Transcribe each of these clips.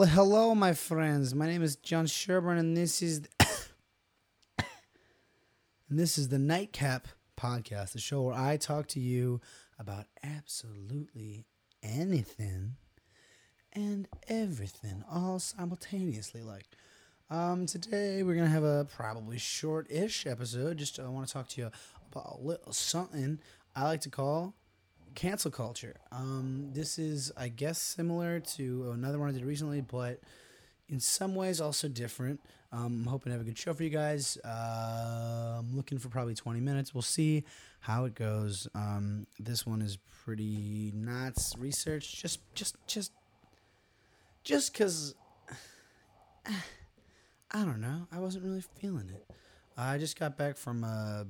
Well, hello, my friends. My name is Jon Sherburne, and this is and this is the Nightcap Podcast, the show where I talk to you about absolutely anything and everything, all simultaneously. Like, um, today we're gonna have a probably short-ish episode. Just I want to talk to you about a little something I like to call cancel culture. Um, this is, I guess, similar to another one I did recently, but in some ways also different. Um, I'm hoping to have a good show for you guys. Uh, I'm looking for probably 20 minutes. We'll see how it goes. Um, this one is pretty not research. Just, just, just, just because. I don't know. I wasn't really feeling it. I just got back from a,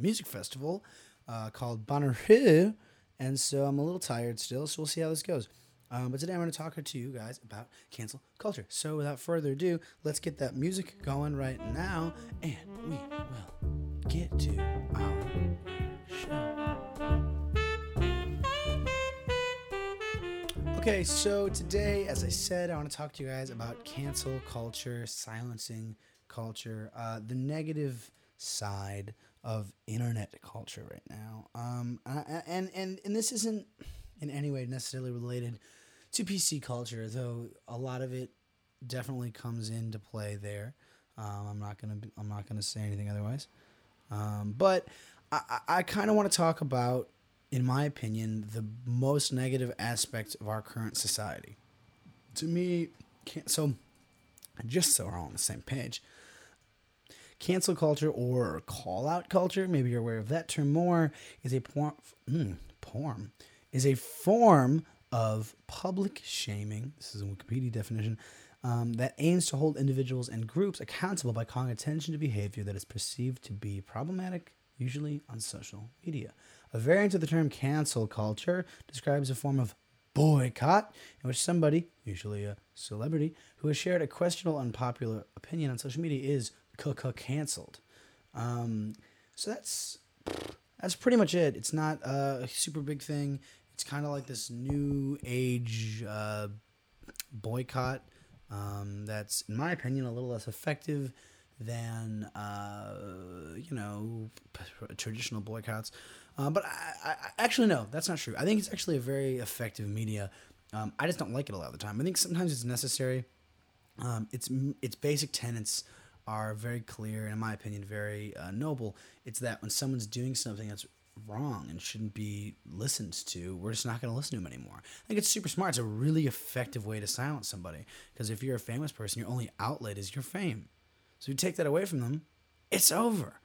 music festival uh, called Bonnaroo, and so I'm a little tired still. So we'll see how this goes. Um, but today I'm going to talk to you guys about cancel culture. So without further ado, let's get that music going right now, and we will get to our show. Okay, so today, as I said, I want to talk to you guys about cancel culture, silencing culture, uh, the negative side of internet culture right now. Um, and, and, and this isn't in any way necessarily related to PC culture, though a lot of it definitely comes into play there. Um, I'm not gonna I'm not gonna say anything otherwise. Um, but I, I kind of want to talk about, in my opinion, the most negative aspects of our current society. To me, so just so we're all on the same page, cancel culture or call out culture, maybe you're aware of that term more, is a porn, mm, porn is a form of public shaming. This is a Wikipedia definition. Um, that aims to hold individuals and groups accountable by calling attention to behavior that is perceived to be problematic, usually on social media. A variant of the term cancel culture describes a form of boycott in which somebody, usually a celebrity, who has shared a questionable, unpopular opinion on social media is canceled. Um, so that's that's pretty much it. It's not a super big thing. It's kind of like this new age uh, boycott um, that's, in my opinion, a little less effective than uh, you know traditional boycotts. Uh, but I, I, actually no, that's not true. I think it's actually a very effective media. Um, I just don't like it a lot of the time. I think sometimes it's necessary. Um, its its basic tenets are very clear and, in my opinion, very uh, noble. It's that when someone's doing something that's wrong and shouldn't be listened to, we're just not going to listen to them anymore. I think it's super smart. It's a really effective way to silence somebody because if you're a famous person, your only outlet is your fame. So you take that away from them, it's over.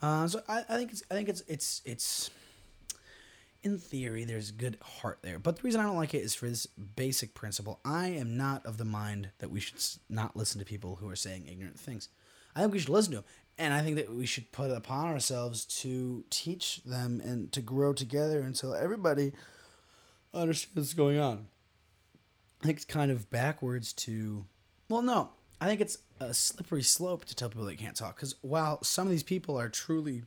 Uh, so I, I think it's I think it's it's it's in theory there's good heart there, but the reason I don't like it is for this basic principle. I am not of the mind that we should not listen to people who are saying ignorant things. I think we should listen to them. And I think that we should put it upon ourselves to teach them and to grow together until everybody understands what's going on. I think it's kind of backwards to, well, no, I think it's a slippery slope to tell people they can't talk. Because while some of these people are truly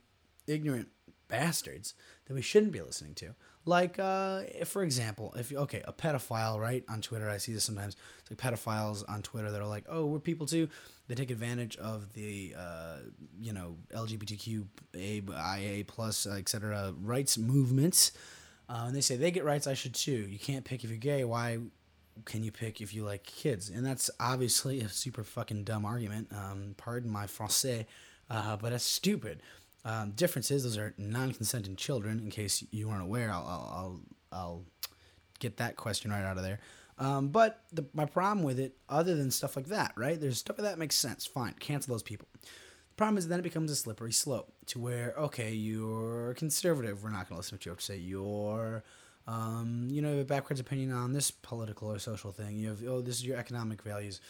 ignorant bastards that we shouldn't be listening to, like, uh, if, for example, if okay, a pedophile, right on Twitter, I see this sometimes. It's like pedophiles on Twitter that are like, "Oh, we're people too." They take advantage of the, uh, you know, LGBTQ, IA plus, etc. rights movements, uh, and they say they get rights, I should too. You can't pick if you're gay. Why can you pick if you like kids? And that's obviously a super fucking dumb argument. Um, pardon my français, uh, but that's stupid. Um, difference is those are non-consenting children. In case you weren't aware, I'll I'll I'll, I'll get that question right out of there. Um, but the, my problem with it, other than stuff like that, right? There's stuff that makes sense. Fine, cancel those people. The problem is then it becomes a slippery slope to where okay, you're conservative. We're not going to listen to what you have to say. You're um, you know, have a backwards opinion on this political or social thing. You have, oh, this is your economic values.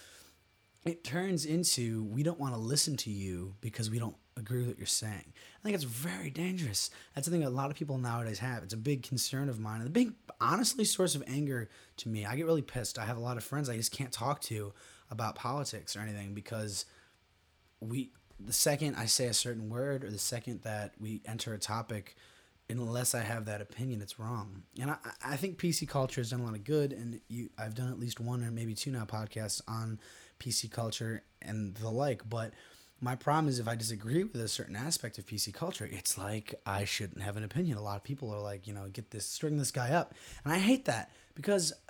It turns into we don't want to listen to you because we don't agree with what you're saying. I think it's very dangerous. That's the thing a lot of people nowadays have. It's a big concern of mine and a big, honestly, source of anger to me. I get really pissed. I have a lot of friends I just can't talk to about politics or anything because we, the second I say a certain word or the second that we enter a topic, unless I have that opinion, it's wrong. And I, I think PC culture has done a lot of good, and you, I've done at least one or maybe two now podcasts on PC culture and the like. But my problem is if I disagree with a certain aspect of PC culture, it's like I shouldn't have an opinion. A lot of people are like, you know, get this, string this guy up, and I hate that because.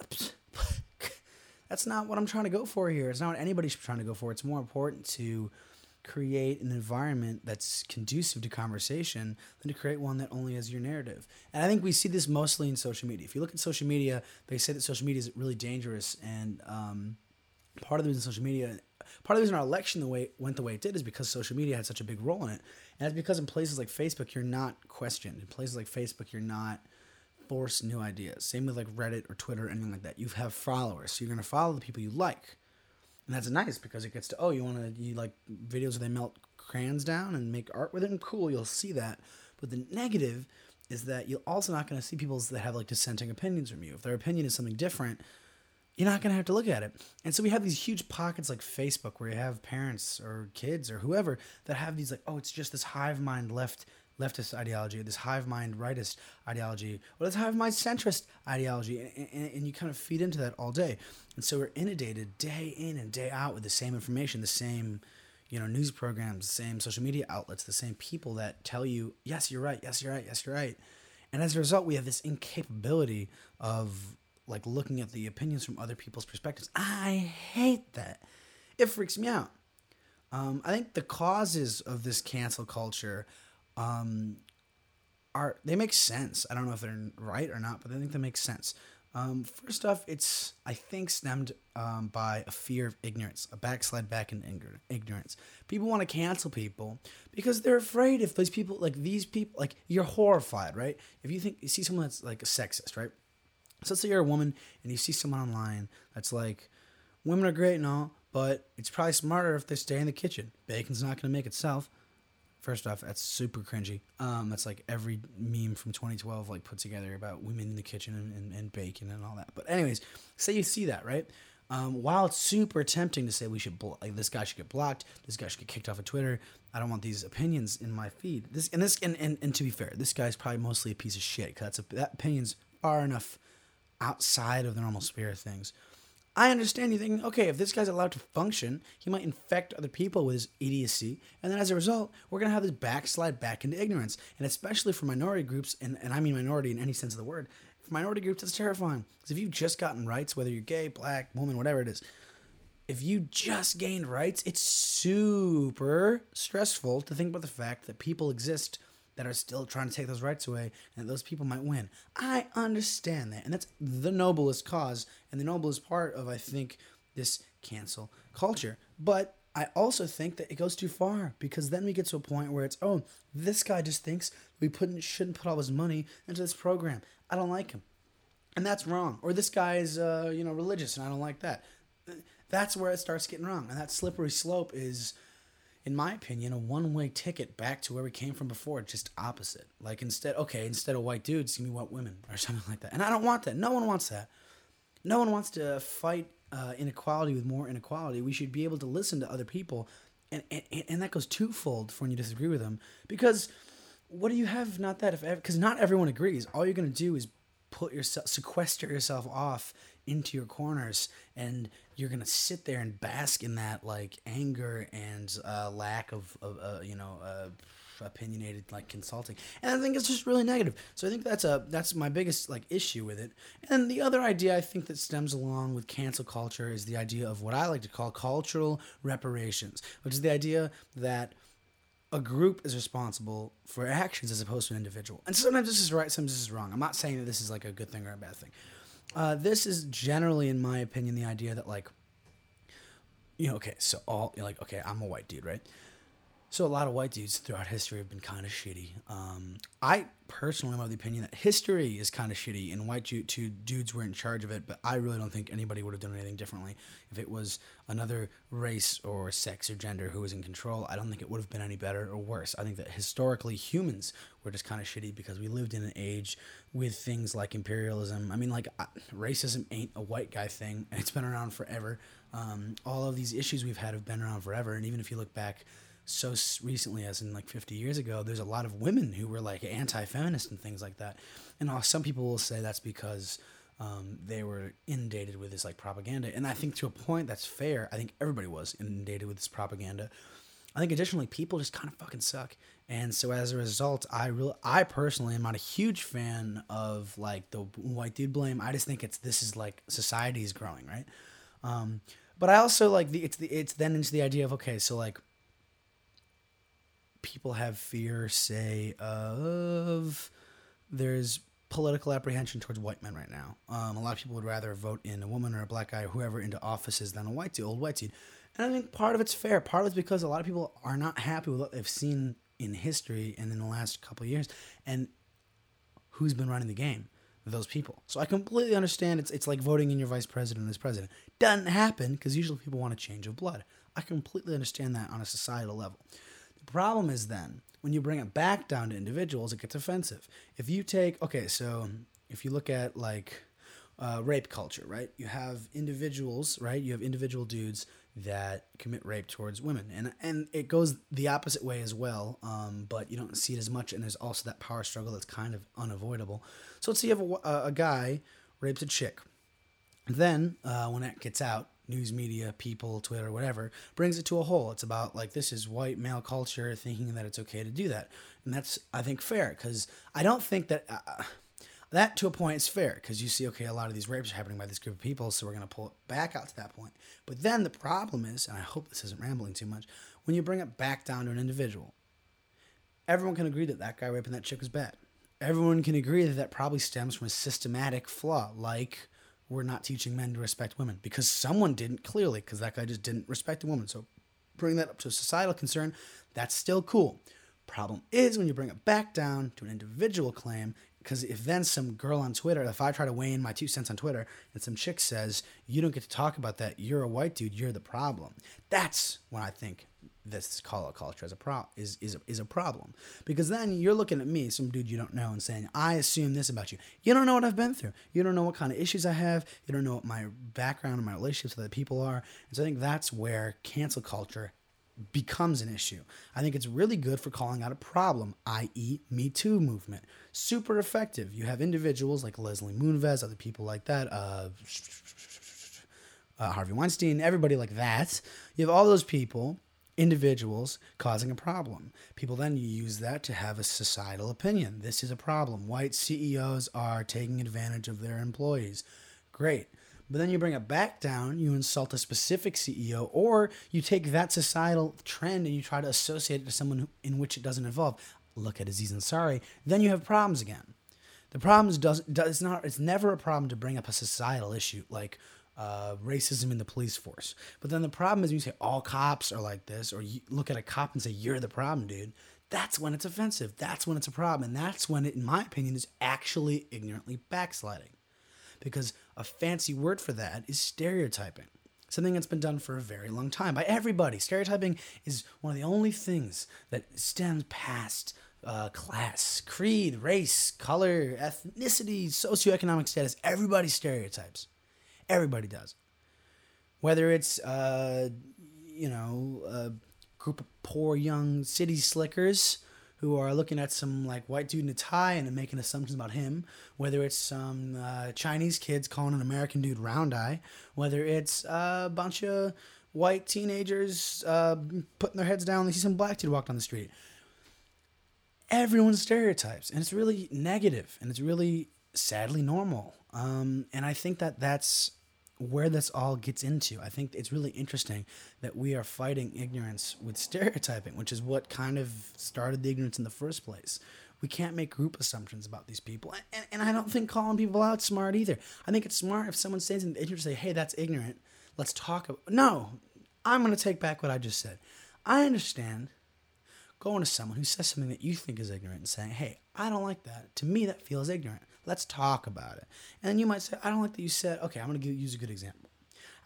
That's not what I'm trying to go for here. It's not what anybody's trying to go for. It's more important to create an environment that's conducive to conversation than to create one that only has your narrative. And I think we see this mostly in social media. If you look at social media, they say that social media is really dangerous. And um, part of the reason social media, part of the reason our election the way went the way it did is because social media had such a big role in it. And it's because in places like Facebook, you're not questioned. In places like Facebook, you're not forced new ideas. Same with like Reddit or Twitter or anything like that. You have followers, so you're gonna follow the people you like and that's nice because it gets to oh you want to you like videos where they melt crayons down and make art with it and cool you'll see that but the negative is that you're also not going to see people that have like dissenting opinions from you if their opinion is something different you're not going to have to look at it and so we have these huge pockets like facebook where you have parents or kids or whoever that have these like oh it's just this hive mind left leftist ideology, this hive mind rightist ideology, or this hive mind centrist ideology, and, and, and, you kind of feed into that all day. And so we're inundated day in and day out with the same information, the same, you know, news programs, the same social media outlets, the same people that tell you, yes, you're right, yes, you're right, yes, you're right. And as a result, we have this incapability of like looking at the opinions from other people's perspectives. I hate that. It freaks me out. Um, I think the causes of this cancel culture um, are they make sense. I don't know if they're right or not, but I think they make sense. Um, first off, it's I think stemmed um, by a fear of ignorance, a backslide back in ignorance. People want to cancel people because they're afraid if those people like these people like you're horrified, right? If you think you see someone that's like a sexist, right? So let's say you're a woman and you see someone online that's like, women are great and all, but it's probably smarter if they stay in the kitchen. Bacon's not going to make itself. First off, that's super cringy. Um, that's like every meme from 2012 like put together about women in the kitchen and, and, and bacon and all that. But anyways, say you see that right. Um, while it's super tempting to say we should blo- like this guy should get blocked, this guy should get kicked off of Twitter. I don't want these opinions in my feed. This and this and, and, and to be fair, this guy's probably mostly a piece of shit because that's a, that opinion's far enough outside of the normal sphere of things. I understand you thinking, okay, if this guy's allowed to function, he might infect other people with his idiocy, and then as a result, we're gonna have this backslide back into ignorance. And especially for minority groups, and, and I mean minority in any sense of the word, for minority groups, it's terrifying. Because if you've just gotten rights, whether you're gay, black, woman, whatever it is, if you just gained rights, it's super stressful to think about the fact that people exist that are still trying to take those rights away and those people might win. I understand that. And that's the noblest cause and the noblest part of, I think, this cancel culture. But I also think that it goes too far because then we get to a point where it's, oh, this guy just thinks we put, shouldn't put all his money into this program. I don't like him. And that's wrong. Or this guy is, uh, you know, religious and I don't like that. That's where it starts getting wrong. And that slippery slope is in my opinion, a one way ticket back to where we came from before, just opposite. Like instead, okay, instead of white dudes, give me white women or something like that. And I don't want that. No one wants that. No one wants to fight uh, inequality with more inequality. We should be able to listen to other people. And, and, and that goes twofold for when you disagree with them. Because what do you have not that? if Because not everyone agrees. All you're going to do is put yourself, sequester yourself off into your corners and you're gonna sit there and bask in that like anger and uh, lack of, of uh, you know uh, opinionated like consulting. And i think it's just really negative. So i think that's a that's my biggest like issue with it. And the other idea i think that stems along with cancel culture is the idea of what i like to call cultural reparations which is the idea that a group is responsible for actions as opposed to an individual. And sometimes this is right sometimes this is wrong. I'm not saying that this is like a good thing or a bad thing uh, this is generally, in my opinion, the idea that like, you know, okay, so all you're like, okay, I'm a white dude, right? So a lot of white dudes throughout history have been kind of shitty. Um, I personally am of the opinion that history is kind of shitty, and white two dudes were in charge of it. But I really don't think anybody would have done anything differently if it was another race or sex or gender who was in control. I don't think it would have been any better or worse. I think that historically humans were just kind of shitty because we lived in an age with things like imperialism. I mean, like racism ain't a white guy thing, it's been around forever. Um, all of these issues we've had have been around forever, and even if you look back so recently as in like 50 years ago there's a lot of women who were like anti-feminist and things like that. And some people will say that's because um, they were inundated with this like propaganda. And i think to a point that's fair i think everybody was inundated with this propaganda. I think additionally people just kind of fucking suck. And so as a result i really i personally am not a huge fan of like the white dude blame. I just think it's this is like society is growing right? Um, but I also like the it's the it's then into the idea of okay, so like people have fear, say, of there's political apprehension towards white men right now. Um, a lot of people would rather vote in a woman or a black guy or whoever into offices than a white dude, old white dude. And I think part of it's fair. Part of it's because a lot of people are not happy with what they've seen in history and in the last couple of years, and who's been running the game those people. So I completely understand it's it's like voting in your vice president as president. Doesn't happen because usually people want a change of blood. I completely understand that on a societal level. Problem is then when you bring it back down to individuals, it gets offensive. If you take okay, so if you look at like uh, rape culture, right? You have individuals, right? You have individual dudes that commit rape towards women, and and it goes the opposite way as well. Um, but you don't see it as much, and there's also that power struggle that's kind of unavoidable. So let's say you have a, a guy rapes a chick, then uh, when that gets out, news media, people, Twitter, whatever, brings it to a whole. It's about like this is white male culture thinking that it's okay to do that, and that's I think fair because I don't think that. Uh, that to a point is fair because you see, okay, a lot of these rapes are happening by this group of people, so we're going to pull it back out to that point. But then the problem is, and I hope this isn't rambling too much, when you bring it back down to an individual, everyone can agree that that guy raping that chick was bad. Everyone can agree that that probably stems from a systematic flaw, like we're not teaching men to respect women because someone didn't clearly, because that guy just didn't respect a woman. So bring that up to a societal concern, that's still cool. Problem is when you bring it back down to an individual claim, because if then some girl on Twitter, if I try to weigh in my two cents on Twitter and some chick says, you don't get to talk about that, you're a white dude, you're the problem. That's when I think this call culture is a pro is is a, is a problem because then you're looking at me, some dude you don't know, and saying I assume this about you. You don't know what I've been through. You don't know what kind of issues I have. You don't know what my background and my relationships with other people are. And so I think that's where cancel culture becomes an issue. I think it's really good for calling out a problem, i.e., Me Too movement. Super effective. You have individuals like Leslie Moonves, other people like that, uh, uh, Harvey Weinstein, everybody like that. You have all those people, individuals, causing a problem. People then use that to have a societal opinion. This is a problem. White CEOs are taking advantage of their employees. Great. But then you bring it back down, you insult a specific CEO, or you take that societal trend and you try to associate it to someone in which it doesn't involve. Look at Aziz Ansari. Then you have problems again. The problem does, does not. It's never a problem to bring up a societal issue like uh, racism in the police force. But then the problem is when you say all cops are like this, or you look at a cop and say you're the problem, dude. That's when it's offensive. That's when it's a problem, and that's when it, in my opinion, is actually ignorantly backsliding because a fancy word for that is stereotyping. Something that's been done for a very long time by everybody. Stereotyping is one of the only things that stems past uh, class, creed, race, color, ethnicity, socioeconomic status. Everybody stereotypes. Everybody does. Whether it's, uh, you know, a group of poor young city slickers who are looking at some like white dude in a tie and making assumptions about him, whether it's some uh, Chinese kids calling an American dude round eye, whether it's a bunch of white teenagers uh, putting their heads down they see some black dude walk down the street. Everyone stereotypes, and it's really negative, and it's really sadly normal. Um, and I think that that's where this all gets into. I think it's really interesting that we are fighting ignorance with stereotyping, which is what kind of started the ignorance in the first place. We can't make group assumptions about these people. And, and I don't think calling people out smart either. I think it's smart if someone says something ignorant, say, hey, that's ignorant. Let's talk about No, I'm going to take back what I just said. I understand going to someone who says something that you think is ignorant and saying, hey, I don't like that. To me, that feels ignorant. Let's talk about it. And then you might say, I don't like that you said, okay, I'm going to use a good example.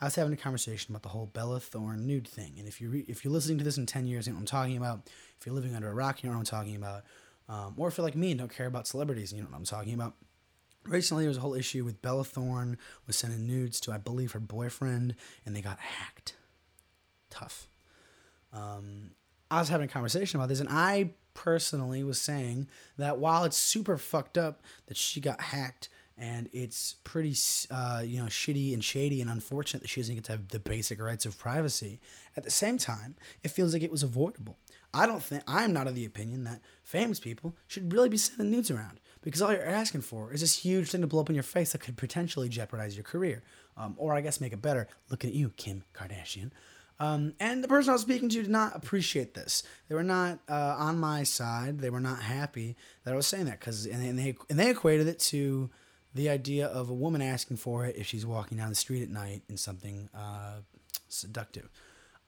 I was having a conversation about the whole Bella Thorne nude thing. And if you're, re- if you're listening to this in 10 years, you know what I'm talking about. If you're living under a rock, you know what I'm talking about. Um, or if you're like me and don't care about celebrities, you know what I'm talking about. Recently, there was a whole issue with Bella Thorne was sending nudes to, I believe, her boyfriend, and they got hacked. Tough. Um, I was having a conversation about this, and I personally was saying that while it's super fucked up that she got hacked and it's pretty uh, you know shitty and shady and unfortunate that she doesn't get to have the basic rights of privacy at the same time it feels like it was avoidable. I don't think i'm not of the opinion that famous people should really be sending nudes around because all you're asking for is this huge thing to blow up in your face that could potentially jeopardize your career um, or i guess make it better. Looking at you kim kardashian um, and the person I was speaking to did not appreciate this. They were not uh, on my side. They were not happy that I was saying that because and, and they and they equated it to the idea of a woman asking for it if she's walking down the street at night in something uh, seductive.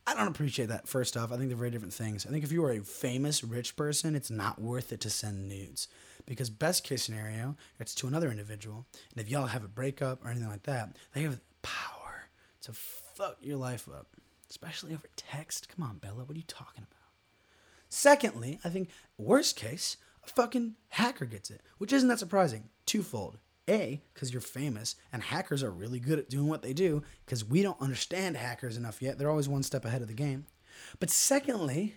I don't appreciate that. First off, I think they're very different things. I think if you are a famous rich person, it's not worth it to send nudes because best case scenario, it's to another individual, and if y'all have a breakup or anything like that, they have power to fuck your life up especially over text. Come on, Bella, what are you talking about? Secondly, I think worst case, a fucking hacker gets it, which isn't that surprising. Twofold. A, because you're famous, and hackers are really good at doing what they do, because we don't understand hackers enough yet. They're always one step ahead of the game. But secondly,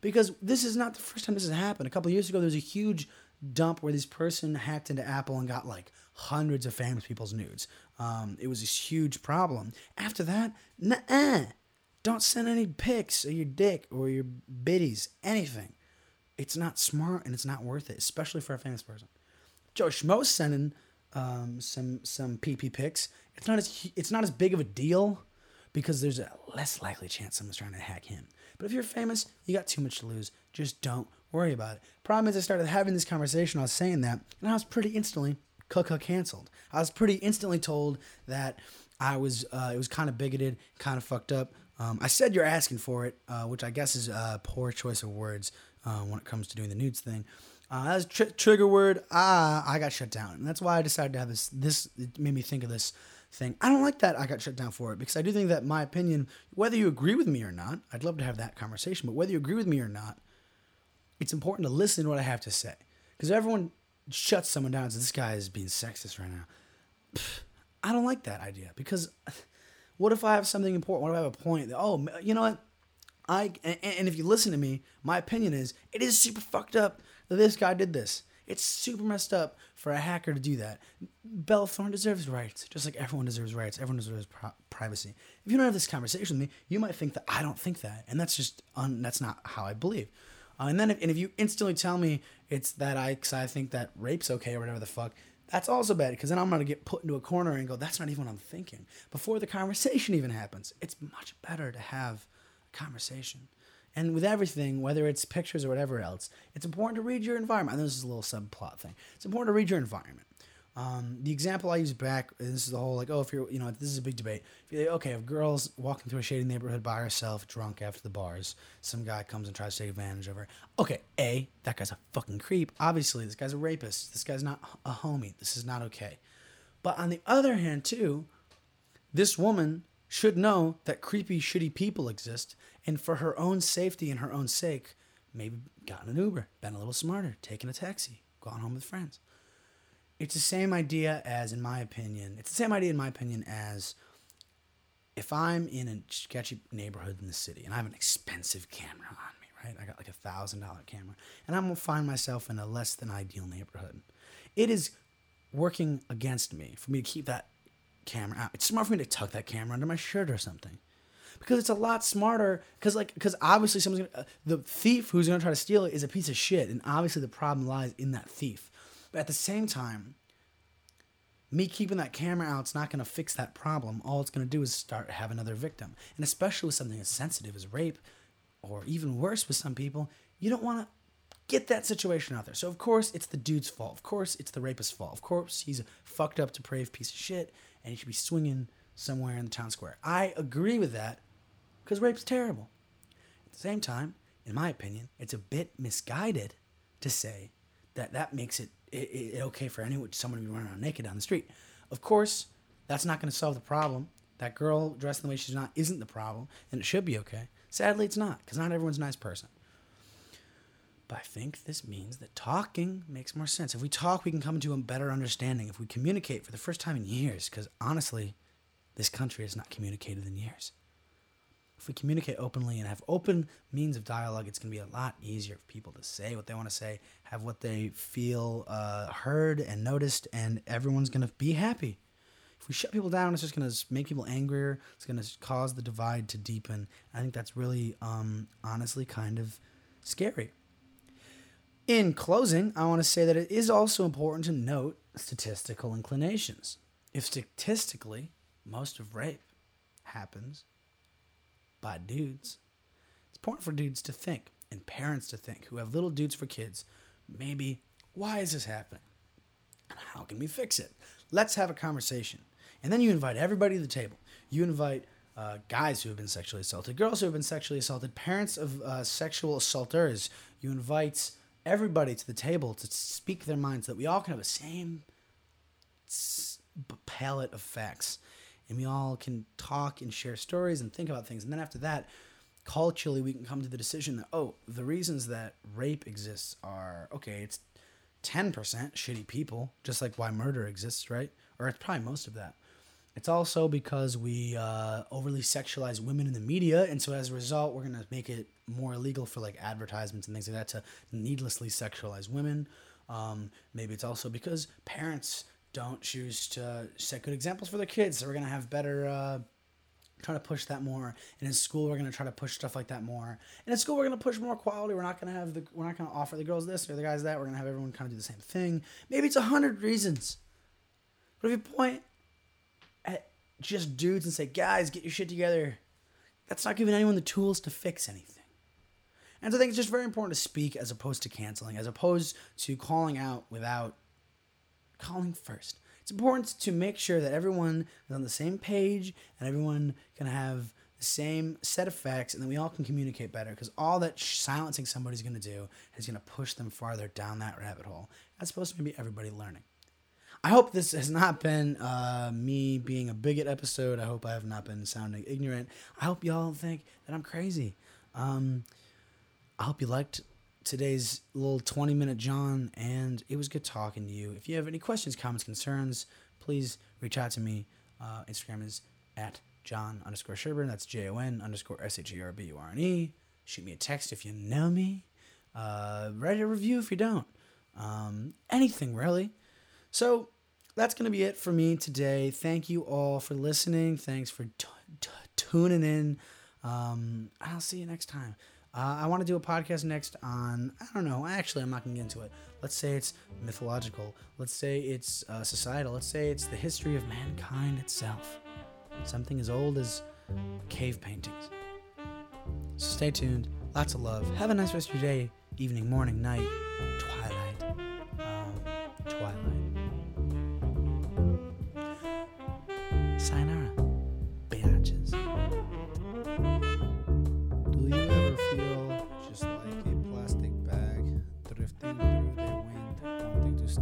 because this is not the first time this has happened. A couple years ago, there was a huge dump where this person hacked into Apple and got like hundreds of famous people's nudes. Um, it was this huge problem. After that, nah, don't send any pics of your dick or your biddies, anything. It's not smart and it's not worth it, especially for a famous person. Joe Schmo's sending um, some some PP pics. It's not as it's not as big of a deal because there's a less likely chance someone's trying to hack him. But if you're famous, you got too much to lose. Just don't worry about it. Problem is, I started having this conversation. I was saying that, and I was pretty instantly canceled. I was pretty instantly told that I was uh, it was kind of bigoted, kind of fucked up. Um, I said you're asking for it, uh, which I guess is a poor choice of words uh, when it comes to doing the nudes thing. Uh, as tr- trigger word, ah, I got shut down, and that's why I decided to have this. This it made me think of this thing. I don't like that I got shut down for it because I do think that my opinion, whether you agree with me or not, I'd love to have that conversation. But whether you agree with me or not, it's important to listen to what I have to say because everyone shuts someone down and says this guy is being sexist right now. Pfft, I don't like that idea because what if I have something important? What if I have a point? That, oh, you know what? I and, and if you listen to me, my opinion is it is super fucked up that this guy did this. It's super messed up for a hacker to do that. Bella Thorne deserves rights, just like everyone deserves rights. Everyone deserves privacy. If you don't have this conversation with me, you might think that I don't think that, and that's just un- that's not how I believe. Uh, and then if, and if you instantly tell me it's that I, cause I think that rape's okay or whatever the fuck, that's also bad because then I'm gonna get put into a corner and go, that's not even what I'm thinking. Before the conversation even happens, it's much better to have a conversation. And with everything, whether it's pictures or whatever else, it's important to read your environment. And this is a little subplot thing. It's important to read your environment. Um, the example I use back, this is the whole like, oh, if you're, you know, this is a big debate. If okay, if girls walking through a shady neighborhood by herself, drunk after the bars, some guy comes and tries to take advantage of her. Okay, A, that guy's a fucking creep. Obviously, this guy's a rapist. This guy's not a homie. This is not okay. But on the other hand, too, this woman should know that creepy, shitty people exist, and for her own safety and her own sake, maybe gotten an Uber, been a little smarter, taken a taxi, gone home with friends it's the same idea as, in my opinion, it's the same idea, in my opinion, as if I'm in a sketchy neighborhood in the city and I have an expensive camera on me, right? I got like a thousand dollar camera, and I'm gonna find myself in a less than ideal neighborhood. It is working against me for me to keep that camera out. It's smart for me to tuck that camera under my shirt or something. Because it's a lot smarter. Because like, because obviously someone's gonna, uh, the thief who's gonna try to steal it is a piece of shit, and obviously the problem lies in that thief. But at the same time, me keeping that camera out is not going to fix that problem. All it's going to do is start have another victim. And especially with something as sensitive as rape, or even worse with some people, you don't want to get that situation out there. So of course it's the dude's fault. Of course it's the rapist's fault. Of course he's a fucked up, depraved piece of shit, and he should be swinging somewhere in the town square. I agree with that because rape's terrible. At the same time, in my opinion, it's a bit misguided to say that that makes it it, it, okay for anyone, someone to be running around naked down the street. Of course, that's not going to solve the problem. That girl dressed the way she's not isn't the problem, and it should be okay. Sadly, it's not, because not everyone's a nice person. But I think this means that talking makes more sense. If we talk, we can come to a better understanding. If we communicate for the first time in years, because honestly, this country has not communicated in years. If we communicate openly and have open means of dialogue, it's going to be a lot easier for people to say what they want to say, have what they feel uh, heard and noticed, and everyone's going to be happy. If we shut people down, it's just going to make people angrier. It's going to cause the divide to deepen. I think that's really, um, honestly, kind of scary. In closing, I want to say that it is also important to note statistical inclinations. If statistically, most of rape happens by dudes, it's important for dudes to think and parents to think who have little dudes for kids maybe, why is this happening? And how can we fix it? Let's have a conversation. And then you invite everybody to the table. You invite uh, guys who have been sexually assaulted, girls who have been sexually assaulted, parents of uh, sexual assaulters. You invite everybody to the table to speak their minds so that we all can have the same palette of facts and we all can talk and share stories and think about things. And then after that culturally we can come to the decision that oh the reasons that rape exists are okay it's 10% shitty people just like why murder exists right? Or it's probably most of that. It's also because we uh, overly sexualize women in the media, and so as a result, we're gonna make it more illegal for like advertisements and things like that to needlessly sexualize women. Um, maybe it's also because parents don't choose to set good examples for their kids, so we're gonna have better. Uh, try to push that more and in school we're to try to push stuff like that more and in school we're to push more quality we're not to have the we're not to offer the girls this or the guys that we're to have everyone kind of do the same thing maybe it's a hundred reasons but if you point at just dudes and say, guys, get your shit together. That's not giving anyone the tools to fix anything. And so I think it's just very important to speak as opposed to canceling, as opposed to calling out without calling first. It's important to make sure that everyone is on the same page and everyone can have the same set of facts and then we all can communicate better because all that silencing somebody's going to do is going to push them farther down that rabbit hole That's supposed to be everybody learning. I hope this has not been uh, me being a bigot episode. I hope I have not been sounding ignorant. I hope y'all think that I'm crazy. Um, I hope you liked today's little 20 minute John, and it was good talking to you. If you have any questions, comments, concerns, please reach out to me. Uh, Instagram is at Jon underscore Sherburne. That's J O N underscore S H E R B U R N E. Shoot me a text if you know me. Uh, write a review if you don't. Um, anything really. So that's going to be it for me today. Thank you all for listening. Thanks for t- t- tuning in. Um, I'll see you next time. Uh, I want to do a podcast next on, I don't know, actually, I'm not going to get into it. Let's say it's mythological. Let's say it's uh, societal. Let's say it's the history of mankind itself. Something as old as cave paintings. So stay tuned. Lots of love. Have a nice rest of your day, evening, morning, night, twilight.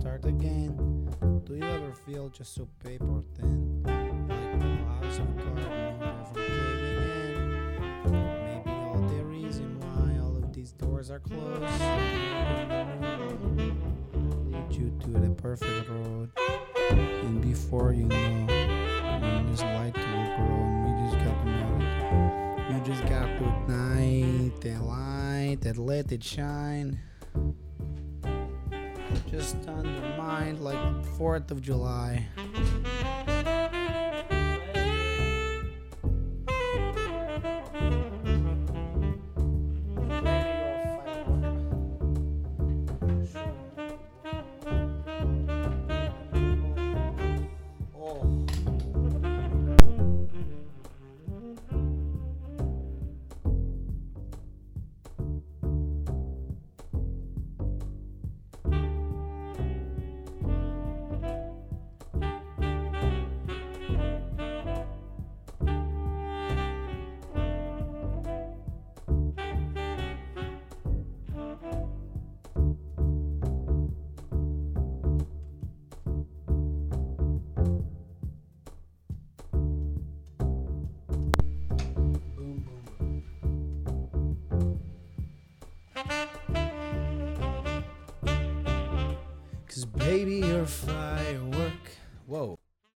Start again? Do you ever feel just so paper thin, like a house of cards, no from caving in? Maybe all the reason why all of these doors are closed lead you to the perfect road, and before you know and this light will grow and we just got to know. You just got to ignite that light, that let it shine. Just mind like 4th of July.